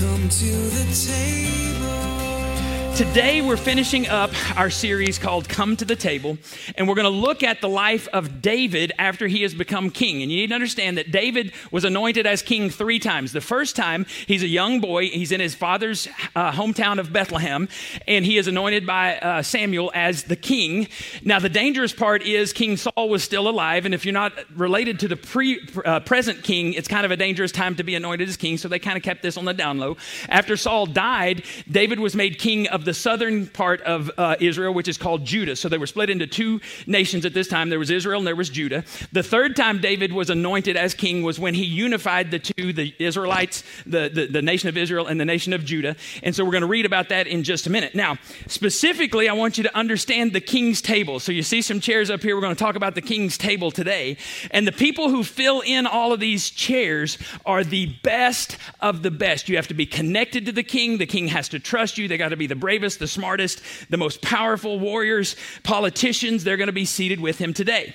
Come to the table. Today, we're finishing up our series called Come to the Table, and we're going to look at the life of David after he has become king. And you need to understand that David was anointed as king three times. The first time, he's a young boy, he's in his father's uh, hometown of Bethlehem, and he is anointed by uh, Samuel as the king. Now, the dangerous part is King Saul was still alive, and if you're not related to the pre, uh, present king, it's kind of a dangerous time to be anointed as king, so they kind of kept this on the down low. After Saul died, David was made king of the southern part of uh, Israel, which is called Judah. So they were split into two nations at this time. There was Israel and there was Judah. The third time David was anointed as king was when he unified the two, the Israelites, the, the, the nation of Israel and the nation of Judah. And so we're going to read about that in just a minute. Now, specifically, I want you to understand the king's table. So you see some chairs up here. We're going to talk about the king's table today. And the people who fill in all of these chairs are the best of the best. You have to be connected to the king. The king has to trust you. They got to be the bravest, the smartest, the most powerful warriors, politicians. They're going to be seated with him today.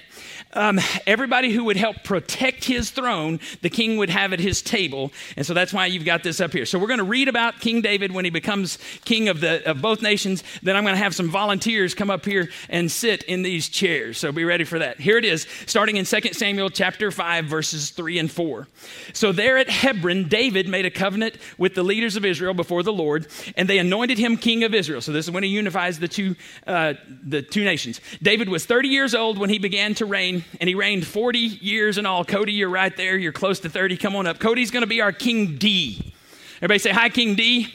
Um, everybody who would help protect his throne, the king would have at his table. And so that's why you've got this up here. So we're going to read about King David when he becomes king of, the, of both nations. Then I'm going to have some volunteers come up here and sit in these chairs. So be ready for that. Here it is, starting in 2 Samuel chapter 5, verses 3 and 4. So there at Hebron, David made a covenant with the leaders of Israel before the Lord, and they anointed him king of Israel. So this is when he unifies the two, uh, the two nations. David was 30 years old when he began to reign and he reigned 40 years in all. Cody, you're right there. You're close to 30. Come on up. Cody's going to be our King D. Everybody say, Hi, King D.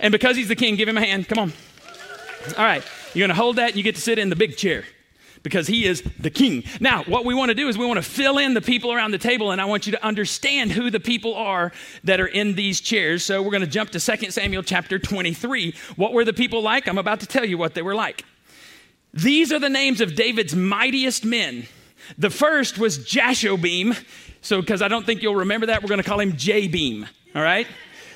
And because he's the king, give him a hand. Come on. All right. You're going to hold that and you get to sit in the big chair because he is the king. Now, what we want to do is we want to fill in the people around the table, and I want you to understand who the people are that are in these chairs. So we're going to jump to 2 Samuel chapter 23. What were the people like? I'm about to tell you what they were like. These are the names of David's mightiest men. The first was Jashobeam. So, because I don't think you'll remember that, we're going to call him J-Beam. All right?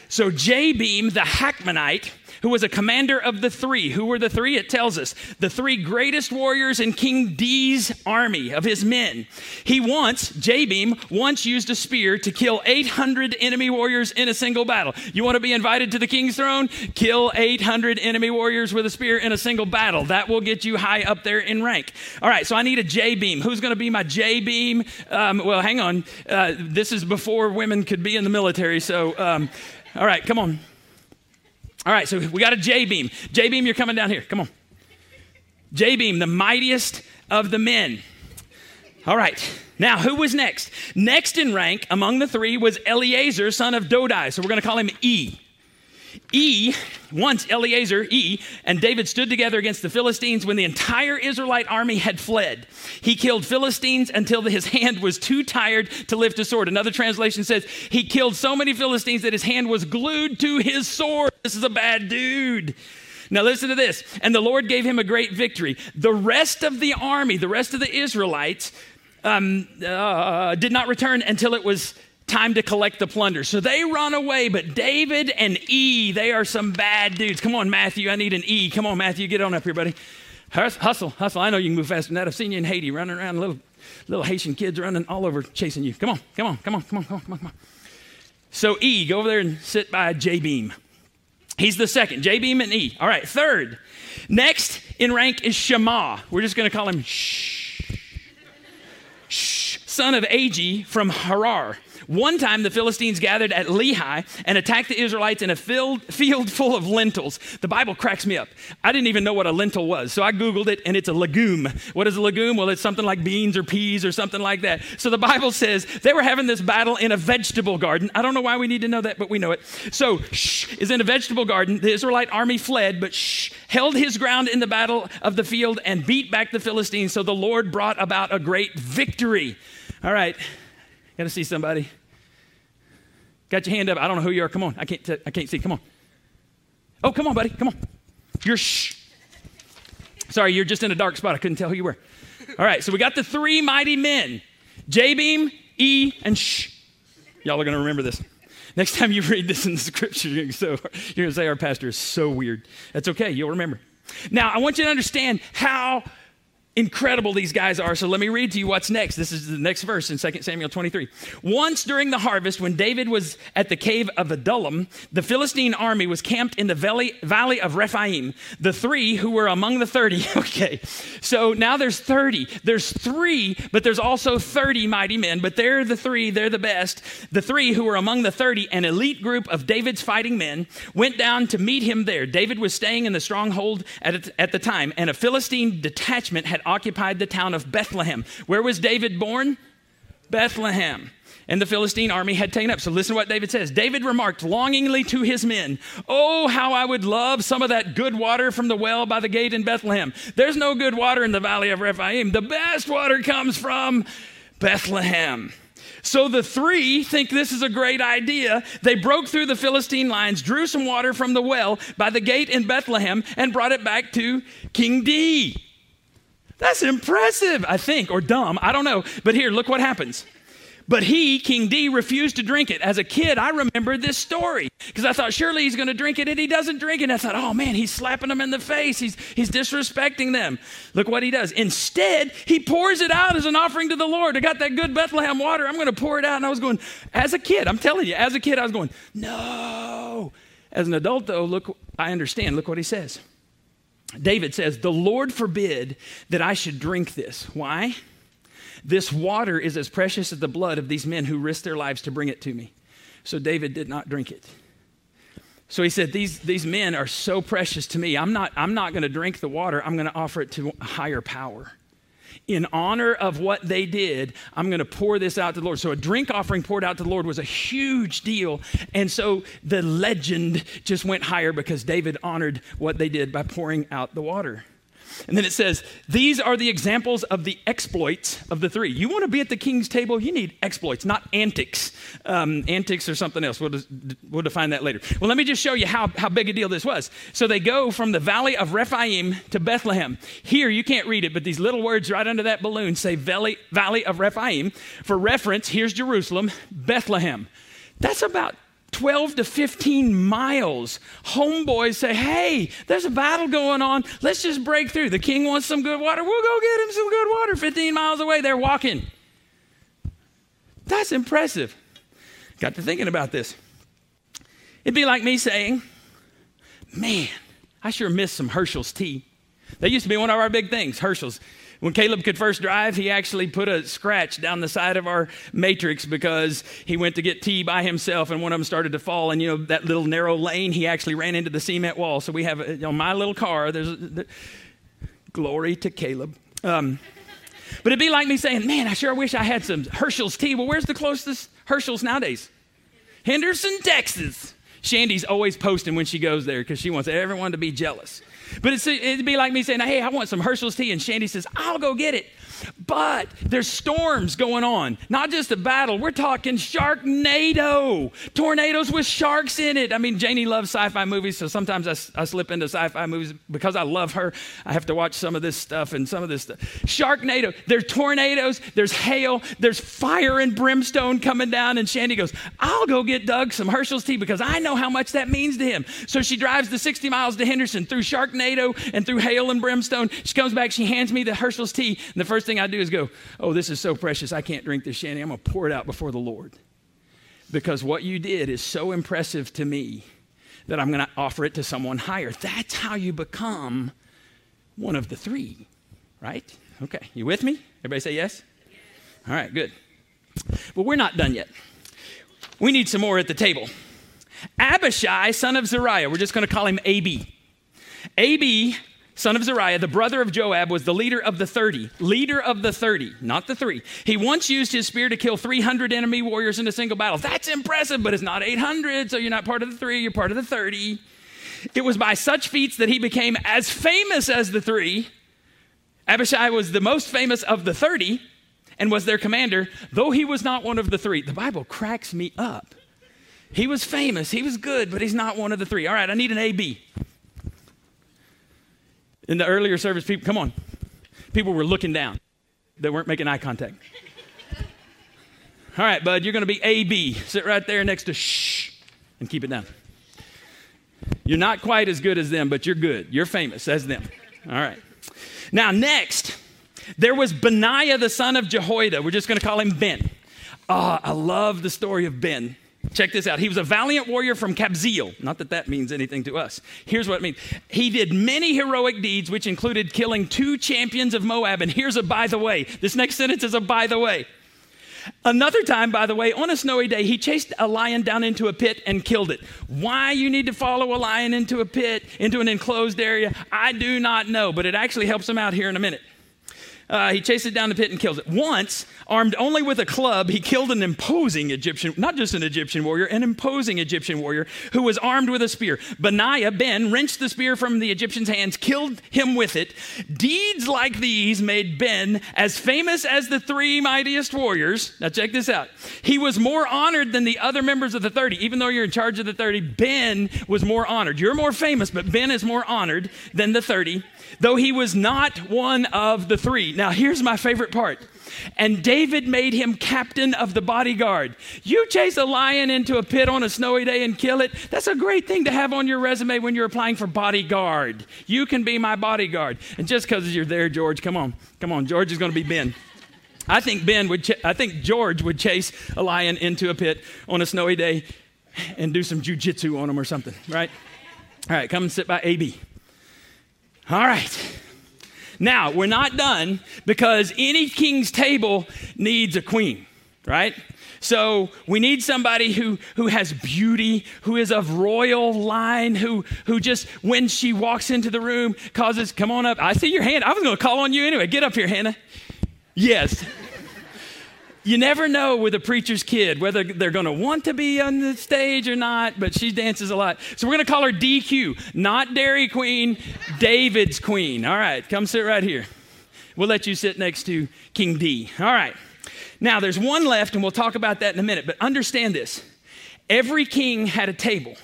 So, J-Beam, the Hacmonite, who was a commander of the three. Who were the three? It tells us the three greatest warriors in King D's army of his men. He once, J-Beam, once used a spear to kill 800 enemy warriors in a single battle. You want to be invited to the king's throne? Kill 800 enemy warriors with a spear in a single battle. That will get you high up there in rank. All right, so I need a J-Beam. Who's going to be my J-Beam? Um, well, hang on. Uh, this is before women could be in the military, so um, all right, come on. All right, so we got a J beam. J beam, you're coming down here. Come on. J beam, the mightiest of the men. All right. Now, who was next? Next in rank among the three was Eleazar, son of Dodai. So we're going to call him E. E, once Eleazar, E, and David stood together against the Philistines when the entire Israelite army had fled. He killed Philistines until his hand was too tired to lift a sword. Another translation says he killed so many Philistines that his hand was glued to his sword. This is a bad dude. Now, listen to this. And the Lord gave him a great victory. The rest of the army, the rest of the Israelites, um, uh, did not return until it was time to collect the plunder. So they run away, but David and E, they are some bad dudes. Come on, Matthew, I need an E. Come on, Matthew, get on up here, buddy. Hustle, hustle. I know you can move faster than that. I've seen you in Haiti running around, little, little Haitian kids running all over chasing you. Come on, come on, come on, come on, come on, come on. So E, go over there and sit by J Beam. He's the second, J Beam and E. All right, third. Next in rank is Shema. We're just going to call him Shh. Shh, son of Ag from Harar. One time, the Philistines gathered at Lehi and attacked the Israelites in a field, field full of lentils. The Bible cracks me up. I didn't even know what a lentil was, so I Googled it, and it's a legume. What is a legume? Well, it's something like beans or peas or something like that. So the Bible says they were having this battle in a vegetable garden. I don't know why we need to know that, but we know it. So, shh is in a vegetable garden. The Israelite army fled, but shh held his ground in the battle of the field and beat back the Philistines. So the Lord brought about a great victory. All right. Got to see somebody. Got your hand up. I don't know who you are. Come on. I can't, t- I can't see. Come on. Oh, come on, buddy. Come on. You're shh. Sorry, you're just in a dark spot. I couldn't tell who you were. All right, so we got the three mighty men J Beam, E, and Shh. Y'all are going to remember this. Next time you read this in the scripture, you're going to say, Our pastor is so weird. That's okay. You'll remember. Now, I want you to understand how incredible these guys are. So let me read to you what's next. This is the next verse in 2 Samuel 23. Once during the harvest, when David was at the cave of Adullam, the Philistine army was camped in the valley, valley of Rephaim. The three who were among the 30. Okay, so now there's 30. There's three, but there's also 30 mighty men, but they're the three, they're the best. The three who were among the 30, an elite group of David's fighting men, went down to meet him there. David was staying in the stronghold at, at the time, and a Philistine detachment had occupied the town of Bethlehem. Where was David born? Bethlehem. And the Philistine army had taken up. So listen to what David says. David remarked longingly to his men, Oh, how I would love some of that good water from the well by the gate in Bethlehem. There's no good water in the valley of Rephaim. The best water comes from Bethlehem. So the three think this is a great idea. They broke through the Philistine lines, drew some water from the well by the gate in Bethlehem, and brought it back to King D. That's impressive, I think, or dumb. I don't know. But here, look what happens. But he, King D, refused to drink it. As a kid, I remember this story because I thought surely he's going to drink it and he doesn't drink it. And I thought, oh man, he's slapping them in the face. He's, he's disrespecting them. Look what he does. Instead, he pours it out as an offering to the Lord. I got that good Bethlehem water. I'm going to pour it out. And I was going, as a kid, I'm telling you, as a kid, I was going, no. As an adult, though, look, I understand. Look what he says. David says, The Lord forbid that I should drink this. Why? This water is as precious as the blood of these men who risked their lives to bring it to me. So David did not drink it. So he said, These, these men are so precious to me. I'm not, I'm not going to drink the water, I'm going to offer it to a higher power. In honor of what they did, I'm going to pour this out to the Lord. So, a drink offering poured out to the Lord was a huge deal. And so the legend just went higher because David honored what they did by pouring out the water. And then it says, These are the examples of the exploits of the three. You want to be at the king's table? You need exploits, not antics. Um, antics or something else. We'll, just, we'll define that later. Well, let me just show you how, how big a deal this was. So they go from the valley of Rephaim to Bethlehem. Here, you can't read it, but these little words right under that balloon say Valley, valley of Rephaim. For reference, here's Jerusalem, Bethlehem. That's about 12 to 15 miles. Homeboys say, Hey, there's a battle going on. Let's just break through. The king wants some good water. We'll go get him some good water 15 miles away. They're walking. That's impressive. Got to thinking about this. It'd be like me saying, Man, I sure miss some Herschel's tea. That used to be one of our big things, Herschel's. When Caleb could first drive, he actually put a scratch down the side of our matrix because he went to get tea by himself and one of them started to fall. And, you know, that little narrow lane, he actually ran into the cement wall. So we have, a, you know, my little car, there's the, glory to Caleb. Um, but it'd be like me saying, man, I sure wish I had some Herschel's tea. Well, where's the closest Herschel's nowadays? Henderson, Texas. Shandy's always posting when she goes there because she wants everyone to be jealous. But it'd be like me saying, hey, I want some Herschel's tea. And Shandy says, I'll go get it. But there's storms going on, not just a battle. We're talking Sharknado, tornadoes with sharks in it. I mean, Janie loves sci fi movies, so sometimes I, I slip into sci fi movies because I love her. I have to watch some of this stuff and some of this stuff. Sharknado, there's tornadoes, there's hail, there's fire and brimstone coming down. And Shandy goes, I'll go get Doug some Herschel's tea because I know how much that means to him. So she drives the 60 miles to Henderson through Sharknado and through hail and brimstone. She comes back, she hands me the Herschel's tea. And the first thing I do is go, Oh, this is so precious. I can't drink this shandy. I'm going to pour it out before the Lord. Because what you did is so impressive to me that I'm going to offer it to someone higher. That's how you become one of the three, right? Okay, you with me? Everybody say yes? All right, good. But we're not done yet. We need some more at the table. Abishai, son of Zeruiah, we're just going to call him AB. AB son of Zeruiah, the brother of Joab, was the leader of the 30. Leader of the 30, not the three. He once used his spear to kill 300 enemy warriors in a single battle. That's impressive, but it's not 800, so you're not part of the three, you're part of the 30. It was by such feats that he became as famous as the three. Abishai was the most famous of the 30 and was their commander, though he was not one of the three. The Bible cracks me up. He was famous, he was good, but he's not one of the three. All right, I need an AB. In the earlier service, people, come on. People were looking down. They weren't making eye contact. All right, bud, you're going to be AB. Sit right there next to shh and keep it down. You're not quite as good as them, but you're good. You're famous as them. All right. Now, next, There was Benaiah, the son of Jehoiada. We're just going to call him Ben. Ah, I love the story of Ben. Check this out. He was a valiant warrior from Kabzeel. Not that that means anything to us. Here's what it means. He did many heroic deeds, which included killing two champions of Moab. And here's a by the way. This next sentence is a by the way. Another time, by the way, on a snowy day, he chased a lion down into a pit and killed it. Why you need to follow a lion into a pit, into an enclosed area, I do not know, but it actually helps him out here in a minute. Uh, he chases it down the pit and kills it. Once, armed only with a club, he killed an imposing Egyptian, not just an Egyptian warrior, an imposing Egyptian warrior who was armed with a spear. Benaiah, Ben, wrenched the spear from the Egyptian's hands, killed him with it. Deeds like these made Ben as famous as the three mightiest warriors. Now, check this out. He was more honored than the other members of the 30. Even though you're in charge of the 30, Ben was more honored. You're more famous, but Ben is more honored than the 30 though he was not one of the three. Now, here's my favorite part. And David made him captain of the bodyguard. You chase a lion into a pit on a snowy day and kill it. That's a great thing to have on your resume when you're applying for bodyguard. You can be my bodyguard. And just because you're there, George, come on. Come on. George is going to be Ben. I think Ben would, ch- I think George would chase a lion into a pit on a snowy day and do some jujitsu on him or something, right? All right, come and sit by AB. All right. Now, we're not done because any king's table needs a queen, right? So we need somebody who, who has beauty, who is of royal line, who, who just, when she walks into the room, causes, come on up. I see your hand. I was going to call on you anyway. Get up here, Hannah. Yes. You never know with a preacher's kid whether they're going to want to be on the stage or not, but she dances a lot. So we're going to call her DQ, not Dairy Queen, David's Queen. All right, come sit right here. We'll let you sit next to King D. All right. Now, there's one left, and we'll talk about that in a minute, but understand this every king had a table.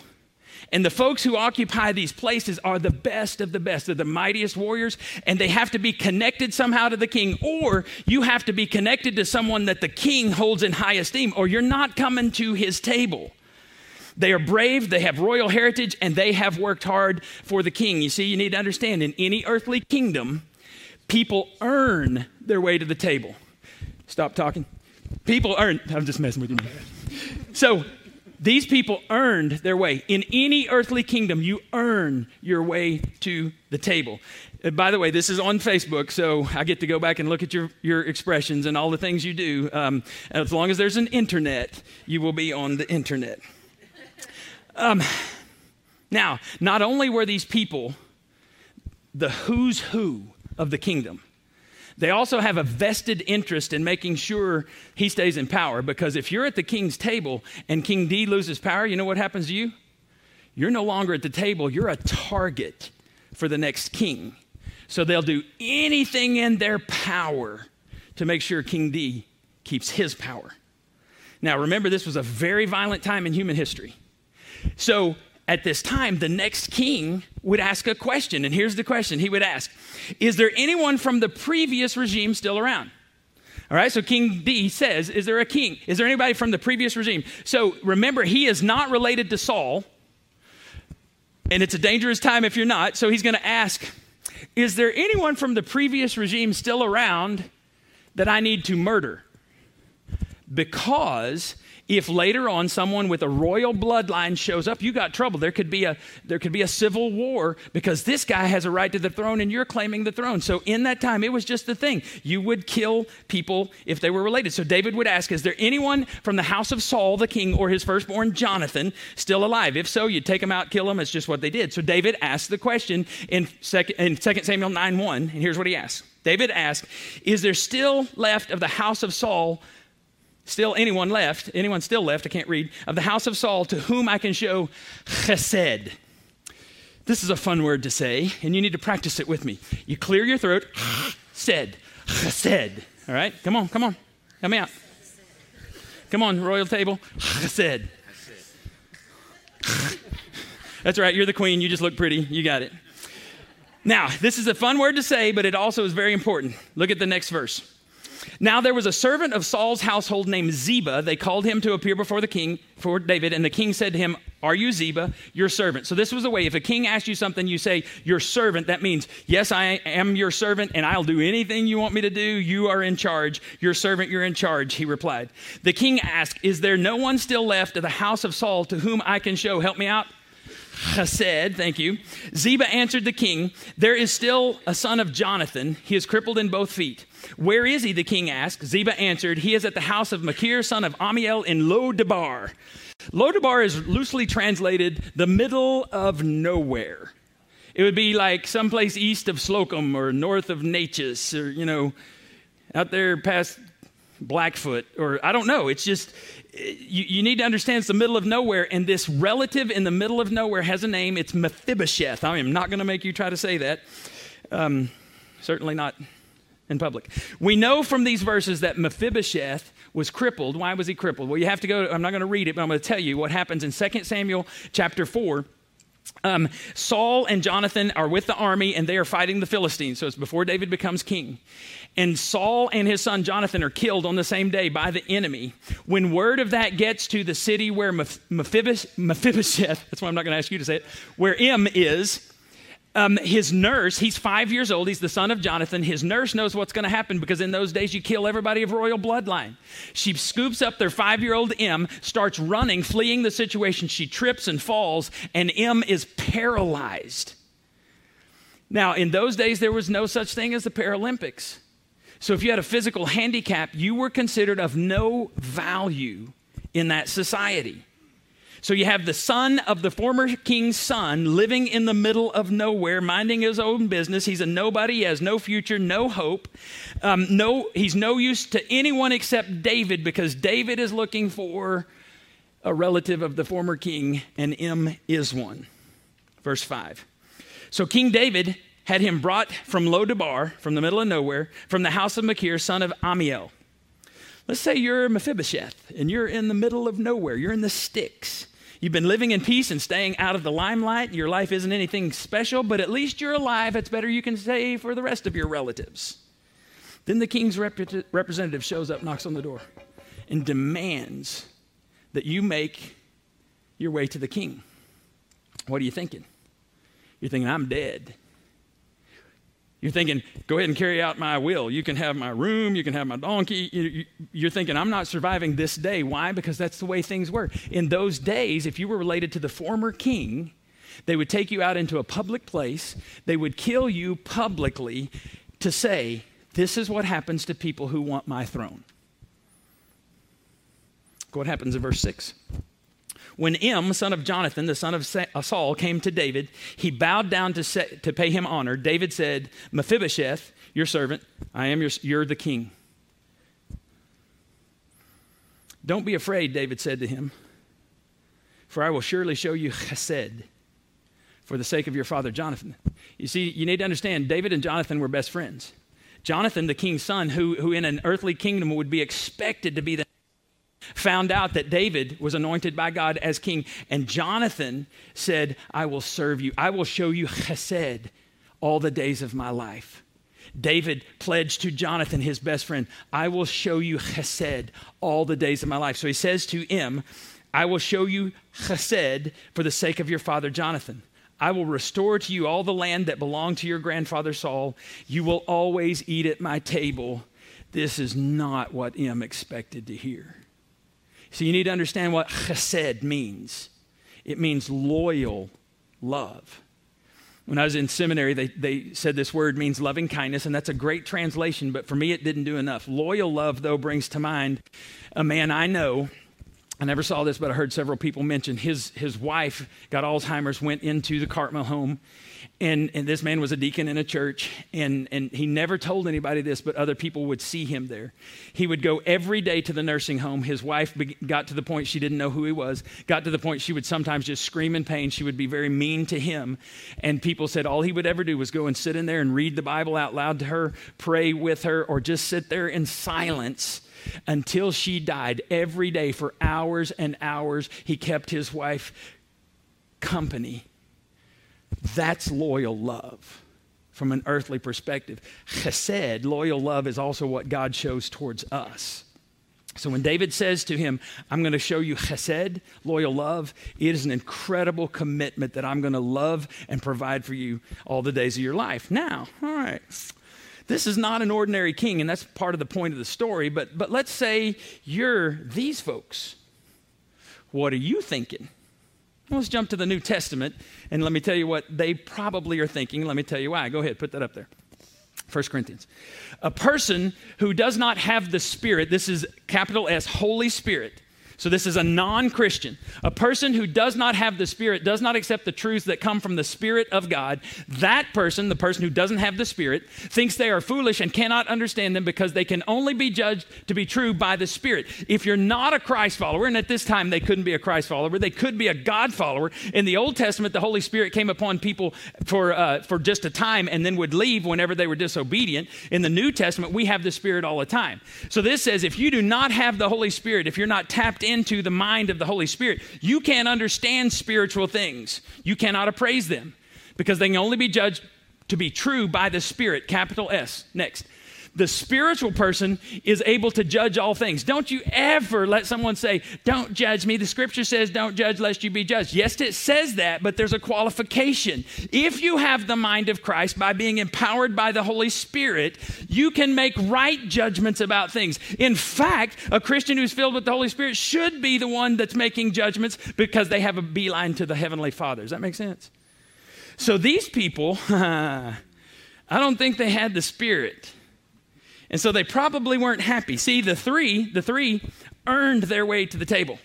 And the folks who occupy these places are the best of the best. They're the mightiest warriors, and they have to be connected somehow to the king, or you have to be connected to someone that the king holds in high esteem, or you're not coming to his table. They are brave, they have royal heritage, and they have worked hard for the king. You see, you need to understand in any earthly kingdom, people earn their way to the table. Stop talking. People earn, I'm just messing with you. So, these people earned their way. In any earthly kingdom, you earn your way to the table. Uh, by the way, this is on Facebook, so I get to go back and look at your, your expressions and all the things you do. Um, as long as there's an internet, you will be on the internet. Um, now, not only were these people the who's who of the kingdom, they also have a vested interest in making sure he stays in power because if you're at the king's table and King D loses power, you know what happens to you? You're no longer at the table, you're a target for the next king. So they'll do anything in their power to make sure King D keeps his power. Now, remember, this was a very violent time in human history. So at this time, the next king would ask a question. And here's the question he would ask Is there anyone from the previous regime still around? All right, so King D says, Is there a king? Is there anybody from the previous regime? So remember, he is not related to Saul, and it's a dangerous time if you're not. So he's going to ask, Is there anyone from the previous regime still around that I need to murder? Because if later on someone with a royal bloodline shows up you got trouble. There could be a there could be a civil war because this guy has a right to the throne and you're claiming the throne. So in that time it was just the thing. You would kill people if they were related. So david would ask is there anyone from the house of saul the king or his firstborn jonathan still alive? If so you'd take them out kill them it's just what they did. So david asked the question in second in 2 samuel 9 1 and here's what he asked david asked is there still left of the house of saul still anyone left, anyone still left, I can't read, of the house of Saul to whom I can show chesed. This is a fun word to say, and you need to practice it with me. You clear your throat, said, chesed. All right, come on, come on, help me out. Come on, royal table, chesed. That's right, you're the queen, you just look pretty, you got it. Now, this is a fun word to say, but it also is very important. Look at the next verse. Now there was a servant of Saul's household named Ziba. They called him to appear before the king, for David, and the king said to him, Are you Ziba, your servant? So this was a way, if a king asks you something, you say, Your servant. That means, Yes, I am your servant, and I'll do anything you want me to do. You are in charge. Your servant, you're in charge, he replied. The king asked, Is there no one still left of the house of Saul to whom I can show? Help me out chesed, thank you. Ziba answered the king, There is still a son of Jonathan. He is crippled in both feet. Where is he? The king asked. Ziba answered, He is at the house of Makir, son of Ammiel, in Lo-debar. Lo-debar is loosely translated the middle of nowhere. It would be like someplace east of Slocum or north of Neches or, you know, out there past Blackfoot or I don't know. It's just, you, you, need to understand it's the middle of nowhere, and this relative in the middle of nowhere has a name. It's Mephibosheth. I am not going to make you try to say that. Um, certainly not in public. We know from these verses that Mephibosheth was crippled. Why was he crippled? Well, you have to go, I'm not going to read it, but I'm going to tell you what happens in 2 Samuel chapter 4. Um, Saul and Jonathan are with the army and they are fighting the Philistines. So it's before David becomes king. And Saul and his son Jonathan are killed on the same day by the enemy. When word of that gets to the city where Mephibosheth, Mephibosheth that's why I'm not going to ask you to say it, where M is, um, his nurse, he's five years old, he's the son of Jonathan. His nurse knows what's going to happen because in those days you kill everybody of royal bloodline. She scoops up their five year old M, starts running, fleeing the situation. She trips and falls, and M is paralyzed. Now, in those days, there was no such thing as the Paralympics. So if you had a physical handicap, you were considered of no value in that society. So you have the son of the former king's son living in the middle of nowhere, minding his own business. He's a nobody. He has no future, no hope. Um, no, he's no use to anyone except David because David is looking for a relative of the former king, and M is one. Verse 5. So King David had him brought from Lo-debar, from the middle of nowhere, from the house of Machir, son of Ammiel. Let's say you're Mephibosheth and you're in the middle of nowhere. You're in the sticks. You've been living in peace and staying out of the limelight. Your life isn't anything special, but at least you're alive. It's better you can say for the rest of your relatives. Then the king's rep- representative shows up, knocks on the door, and demands that you make your way to the king. What are you thinking? You're thinking, I'm dead. You're thinking, go ahead and carry out my will. You can have my room, you can have my donkey. You're thinking, I'm not surviving this day. Why? Because that's the way things were. In those days, if you were related to the former king, they would take you out into a public place, they would kill you publicly to say, This is what happens to people who want my throne. What happens in verse 6? When M, son of Jonathan, the son of uh, Saul, came to David, he bowed down to, say, to pay him honor. David said, Mephibosheth, your servant, I am your, you're the king. Don't be afraid, David said to him, for I will surely show you chesed for the sake of your father Jonathan. You see, you need to understand, David and Jonathan were best friends. Jonathan, the king's son, who, who in an earthly kingdom would be expected to be the found out that David was anointed by God as king. And Jonathan said, I will serve you. I will show you chesed all the days of my life. David pledged to Jonathan, his best friend, I will show you chesed all the days of my life. So he says to him, I will show you chesed for the sake of your father Jonathan. I will restore to you all the land that belonged to your grandfather Saul. You will always eat at my table. This is not what M expected to hear. So you need to understand what chesed means it means loyal love. When I was in seminary, they, they said this word means loving kindness, and that's a great translation, but for me, it didn't do enough. Loyal love, though, brings to mind a man I know. I never saw this, but I heard several people mention his, his wife got Alzheimer's, went into the Cartmel home, and, and this man was a deacon in a church, and, and he never told anybody this, but other people would see him there. He would go every day to the nursing home. His wife be- got to the point she didn't know who he was, got to the point she would sometimes just scream in pain. She would be very mean to him. And people said all he would ever do was go and sit in there and read the Bible out loud to her, pray with her, or just sit there in silence until she died every day for hours and hours. He kept his wife company that's loyal love. from an earthly perspective. Chesed, loyal love, is also what God shows towards us. So when David says to him, I'm going to show you chesed, loyal love, it is an incredible commitment that I'm going to love and provide for you all the days of your life. Now, all right. This is not an ordinary king, and that's part of the point of the story, but, but let's say you're these folks. What are you thinking? Let's jump to the New Testament, and let me tell you what they probably are thinking. Let me tell you why. Go ahead, put that up there. 1 Corinthians. A person who does not have the Spirit, this is capital S, Holy Spirit, so this is a non Christian. A person who does not have the Spirit, does not accept the truths that come from the Spirit of God. That person, the person who doesn't have the Spirit, thinks they are foolish and cannot understand them because they can only be judged to be true by the Spirit. If you're not a Christ follower, and at this time they couldn't be a Christ follower, they could be a God follower. In the Old Testament, the Holy Spirit came upon people for, uh, for just a time and then would leave whenever they were disobedient. In the New Testament, we have the Spirit all the time. So this says if you do not have the Holy Spirit, if you're not tapped into the mind of the Holy Spirit, you can't understand spiritual things. You cannot appraise them because they can only be judged to be true by the Spirit, capital S. Next. The spiritual person is able to judge all things. Don't you ever let someone say, Don't judge me. The scripture says, Don't judge lest you be judged. Yes, it says that, but there's a qualification. If you have the mind of Christ by being empowered by the Holy Spirit, you can make right judgments about things. In fact, a Christian who's filled with the Holy Spirit should be the one that's making judgments because they have a beeline to the Heavenly Father. Does that make sense? So these people, I don't think they had the Spirit. And so they probably weren't happy. See, the three, the three earned their way to the table.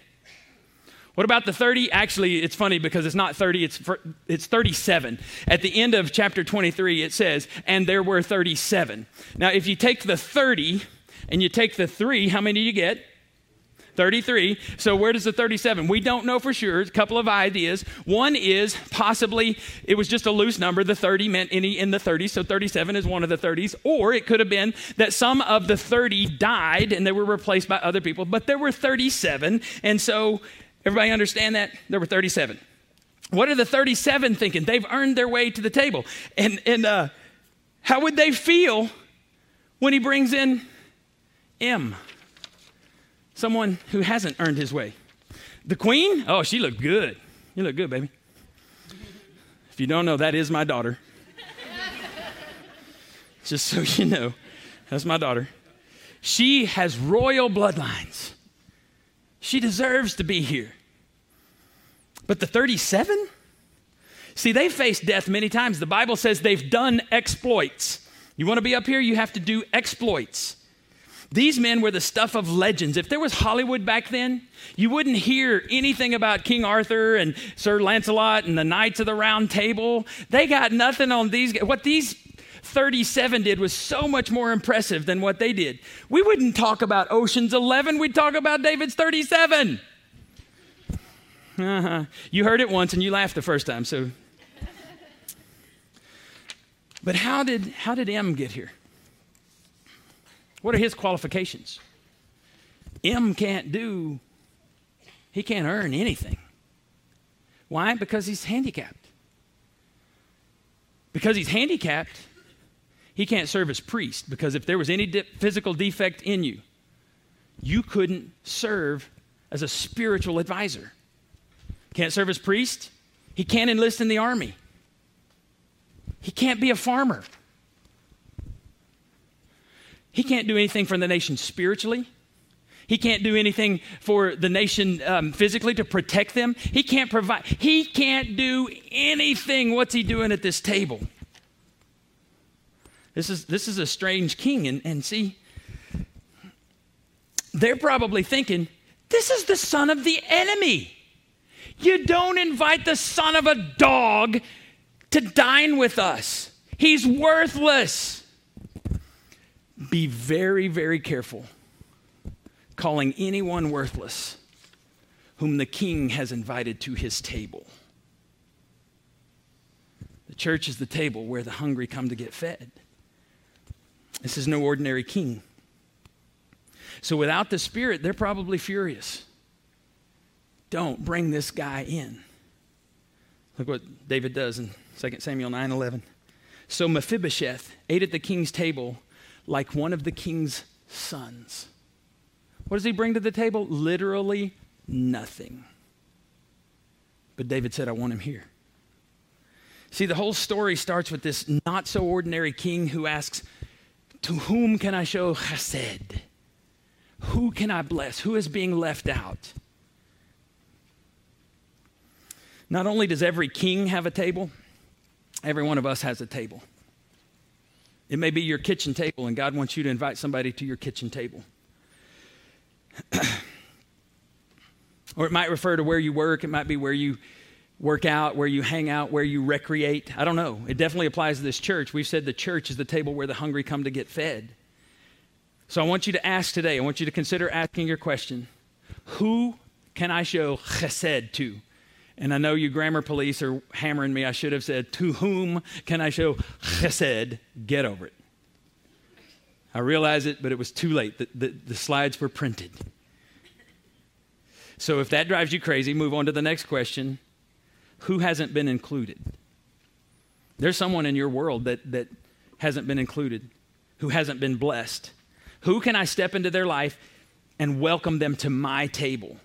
What about the 30? Actually, it's funny because it's not 30, it's, it's 37. At the end of chapter 23, it says, and there were 37. Now, if you take the 30 and you take the three, how many do you get? 33. So where does the 37? We don't know for sure. A couple of ideas. One is possibly it was just a loose number. The 30 meant any in the 30s, so 37 is one of the 30s. Or it could have been that some of the 30 died and they were replaced by other people, but there were 37. And so everybody understand that? There were 37. What are the 37 thinking? They've earned their way to the table. And, and uh, how would they feel when he brings in M? Someone who hasn't earned his way. The queen, oh, she looked good. You look good, baby. If you don't know, that is my daughter. Just so you know, that's my daughter. She has royal bloodlines. She deserves to be here. But the 37? See, they faced death many times. The Bible says they've done exploits. You want to be up here? You have to do exploits. These men were the stuff of legends. If there was Hollywood back then, you wouldn't hear anything about King Arthur and Sir Lancelot and the Knights of the Round Table. They got nothing on these. Guys. What these 37 did was so much more impressive than what they did. We wouldn't talk about Ocean's 11, we'd talk about David's 37. Uh-huh. You heard it once and you laughed the first time, so. But how did, how did M get here? What are his qualifications? M can't do, he can't earn anything. Why? Because he's handicapped. Because he's handicapped, he can't serve as priest. Because if there was any de- physical defect in you, you couldn't serve as a spiritual advisor. Can't serve as priest. He can't enlist in the army. He can't be a farmer. He can't do anything for the nation spiritually. He can't do anything for the nation um, physically to protect them. He can't provide. He can't do anything. What's he doing at this table? This is, this is a strange king. And, and see, they're probably thinking, this is the son of the enemy. You don't invite the son of a dog to dine with us, he's worthless be very, very careful calling anyone worthless whom the king has invited to his table. The church is the table where the hungry come to get fed. This is no ordinary king. So without the Spirit, they're probably furious. Don't bring this guy in. Look what David does in 2 Samuel 9 11. So Mephibosheth ate at the king's table like one of the king's sons. What does he bring to the table? Literally nothing. But David said, I want him here. See, the whole story starts with this not so ordinary king who asks, To whom can I show chesed? Who can I bless? Who is being left out? Not only does every king have a table, every one of us has a table. It may be your kitchen table, and God wants you to invite somebody to your kitchen table. or it might refer to where you work, it might be where you work out, where you hang out, where you recreate. I don't know. It definitely applies to this church. We've said the church is the table where the hungry come to get fed. So I want you to ask today, I want you to consider asking your question Who can I show chesed to? And I know you grammar police are hammering me. I should have said, To whom can I show chesed? Get over it. I realize it, but it was too late. The, the, the, slides were printed. So if that drives you crazy, move on to the next question Who hasn't been included? There's someone in your world that, that hasn't been included, who hasn't been blessed. Who can I step into their life and welcome them to my table?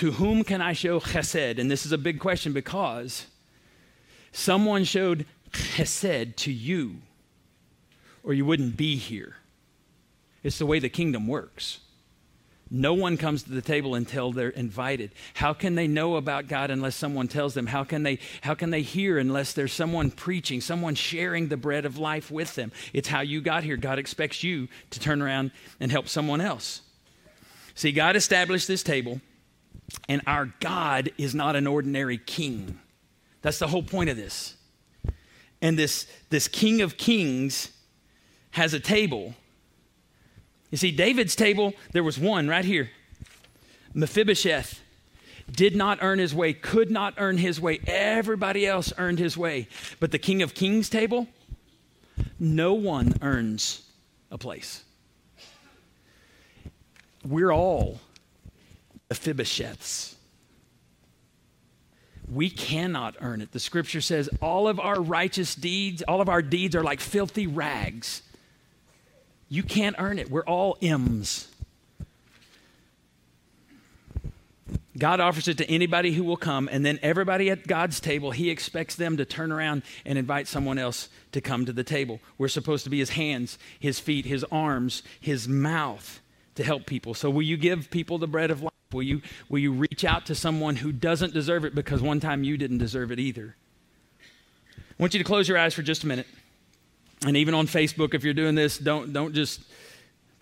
To whom can I show chesed? And this is a big question because someone showed chesed to you, or you wouldn't be here. It's the way the kingdom works. No one comes to the table until they're invited. How can they know about God unless someone tells them? How can they how can they hear unless there's someone preaching, someone sharing the bread of life with them? It's how you got here. God expects you to turn around and help someone else. See, God established this table and our God is not an ordinary king. That's the whole point of this. And this, this king of kings has a table. You see, David's table, there was one right here. Mephibosheth did not earn his way, could not earn his way. Everybody else earned his way. But the king of kings table, no one earns a place. We're all Mephibosheths. We cannot earn it. The scripture says all of our righteous deeds, all of our deeds are like filthy rags. You can't earn it. We're all M's. God offers it to anybody who will come, and then everybody at God's table, He expects them to turn around and invite someone else to come to the table. We're supposed to be His hands, His feet, His arms, His mouth to help people. So, will you give people the bread of life? Will you, will you reach out to someone who doesn't deserve it because one time you didn't deserve it either? I want you to close your eyes for just a minute. And even on Facebook, if you're doing this, don't, don't just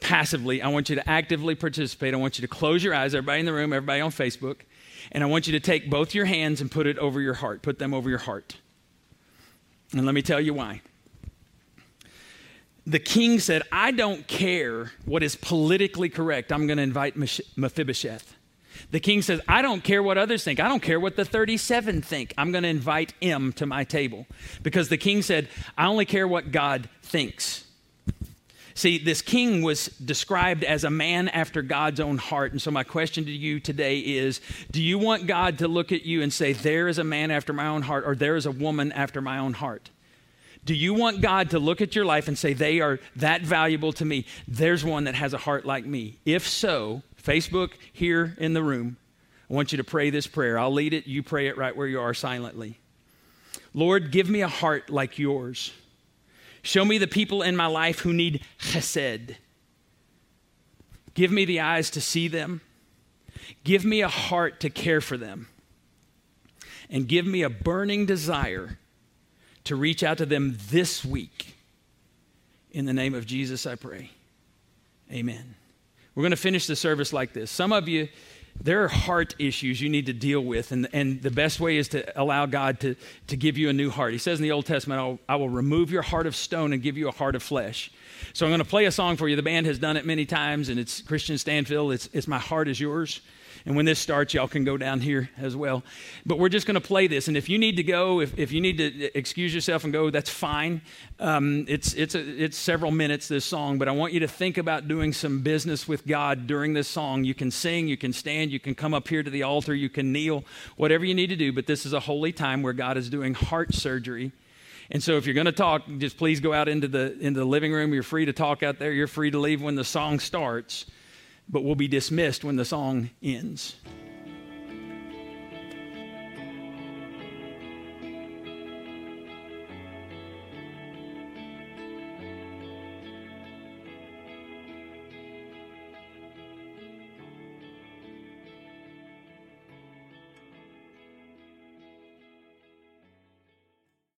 passively. I want you to actively participate. I want you to close your eyes, everybody in the room, everybody on Facebook. And I want you to take both your hands and put it over your heart. Put them over your heart. And let me tell you why. The king said, I don't care what is politically correct. I'm going to invite Mephibosheth. The king says, I don't care what others think. I don't care what the 37 think. I'm going to invite him to my table. Because the king said, I only care what God thinks. See, this king was described as a man after God's own heart. And so, my question to you today is Do you want God to look at you and say, There is a man after my own heart, or there is a woman after my own heart? Do you want God to look at your life and say, They are that valuable to me? There's one that has a heart like me. If so, Facebook here in the room, I want you to pray this prayer. I'll lead it, you pray it right where you are silently. Lord, give me a heart like yours. Show me the people in my life who need chesed. Give me the eyes to see them. Give me a heart to care for them. And give me a burning desire to reach out to them this week. In the name of Jesus, I pray. Amen. We're going to finish the service like this. Some of you, there are heart issues you need to deal with, and, and the best way is to allow God to, to give you a new heart. He says in the Old Testament, I'll, I will remove your heart of stone and give you a heart of flesh. So I'm going to play a song for you. The band has done it many times, and it's Kristian Stanfill. It's, it's My Heart is Yours. And when this starts, y'all can go down here as well. But we're just going to play this. And if you need to go, if, if you need to excuse yourself and go, that's fine. Um, it's, it's, a, it's several minutes, this song. But I want you to think about doing some business with God during this song. You can sing, you can stand, you can come up here to the altar, you can kneel, whatever you need to do. But this is a holy time where God is doing heart surgery And so if you're going to talk, just please go out into the into the living room. You're free to talk out there. You're free to leave when the song starts, but we'll be dismissed when the song ends.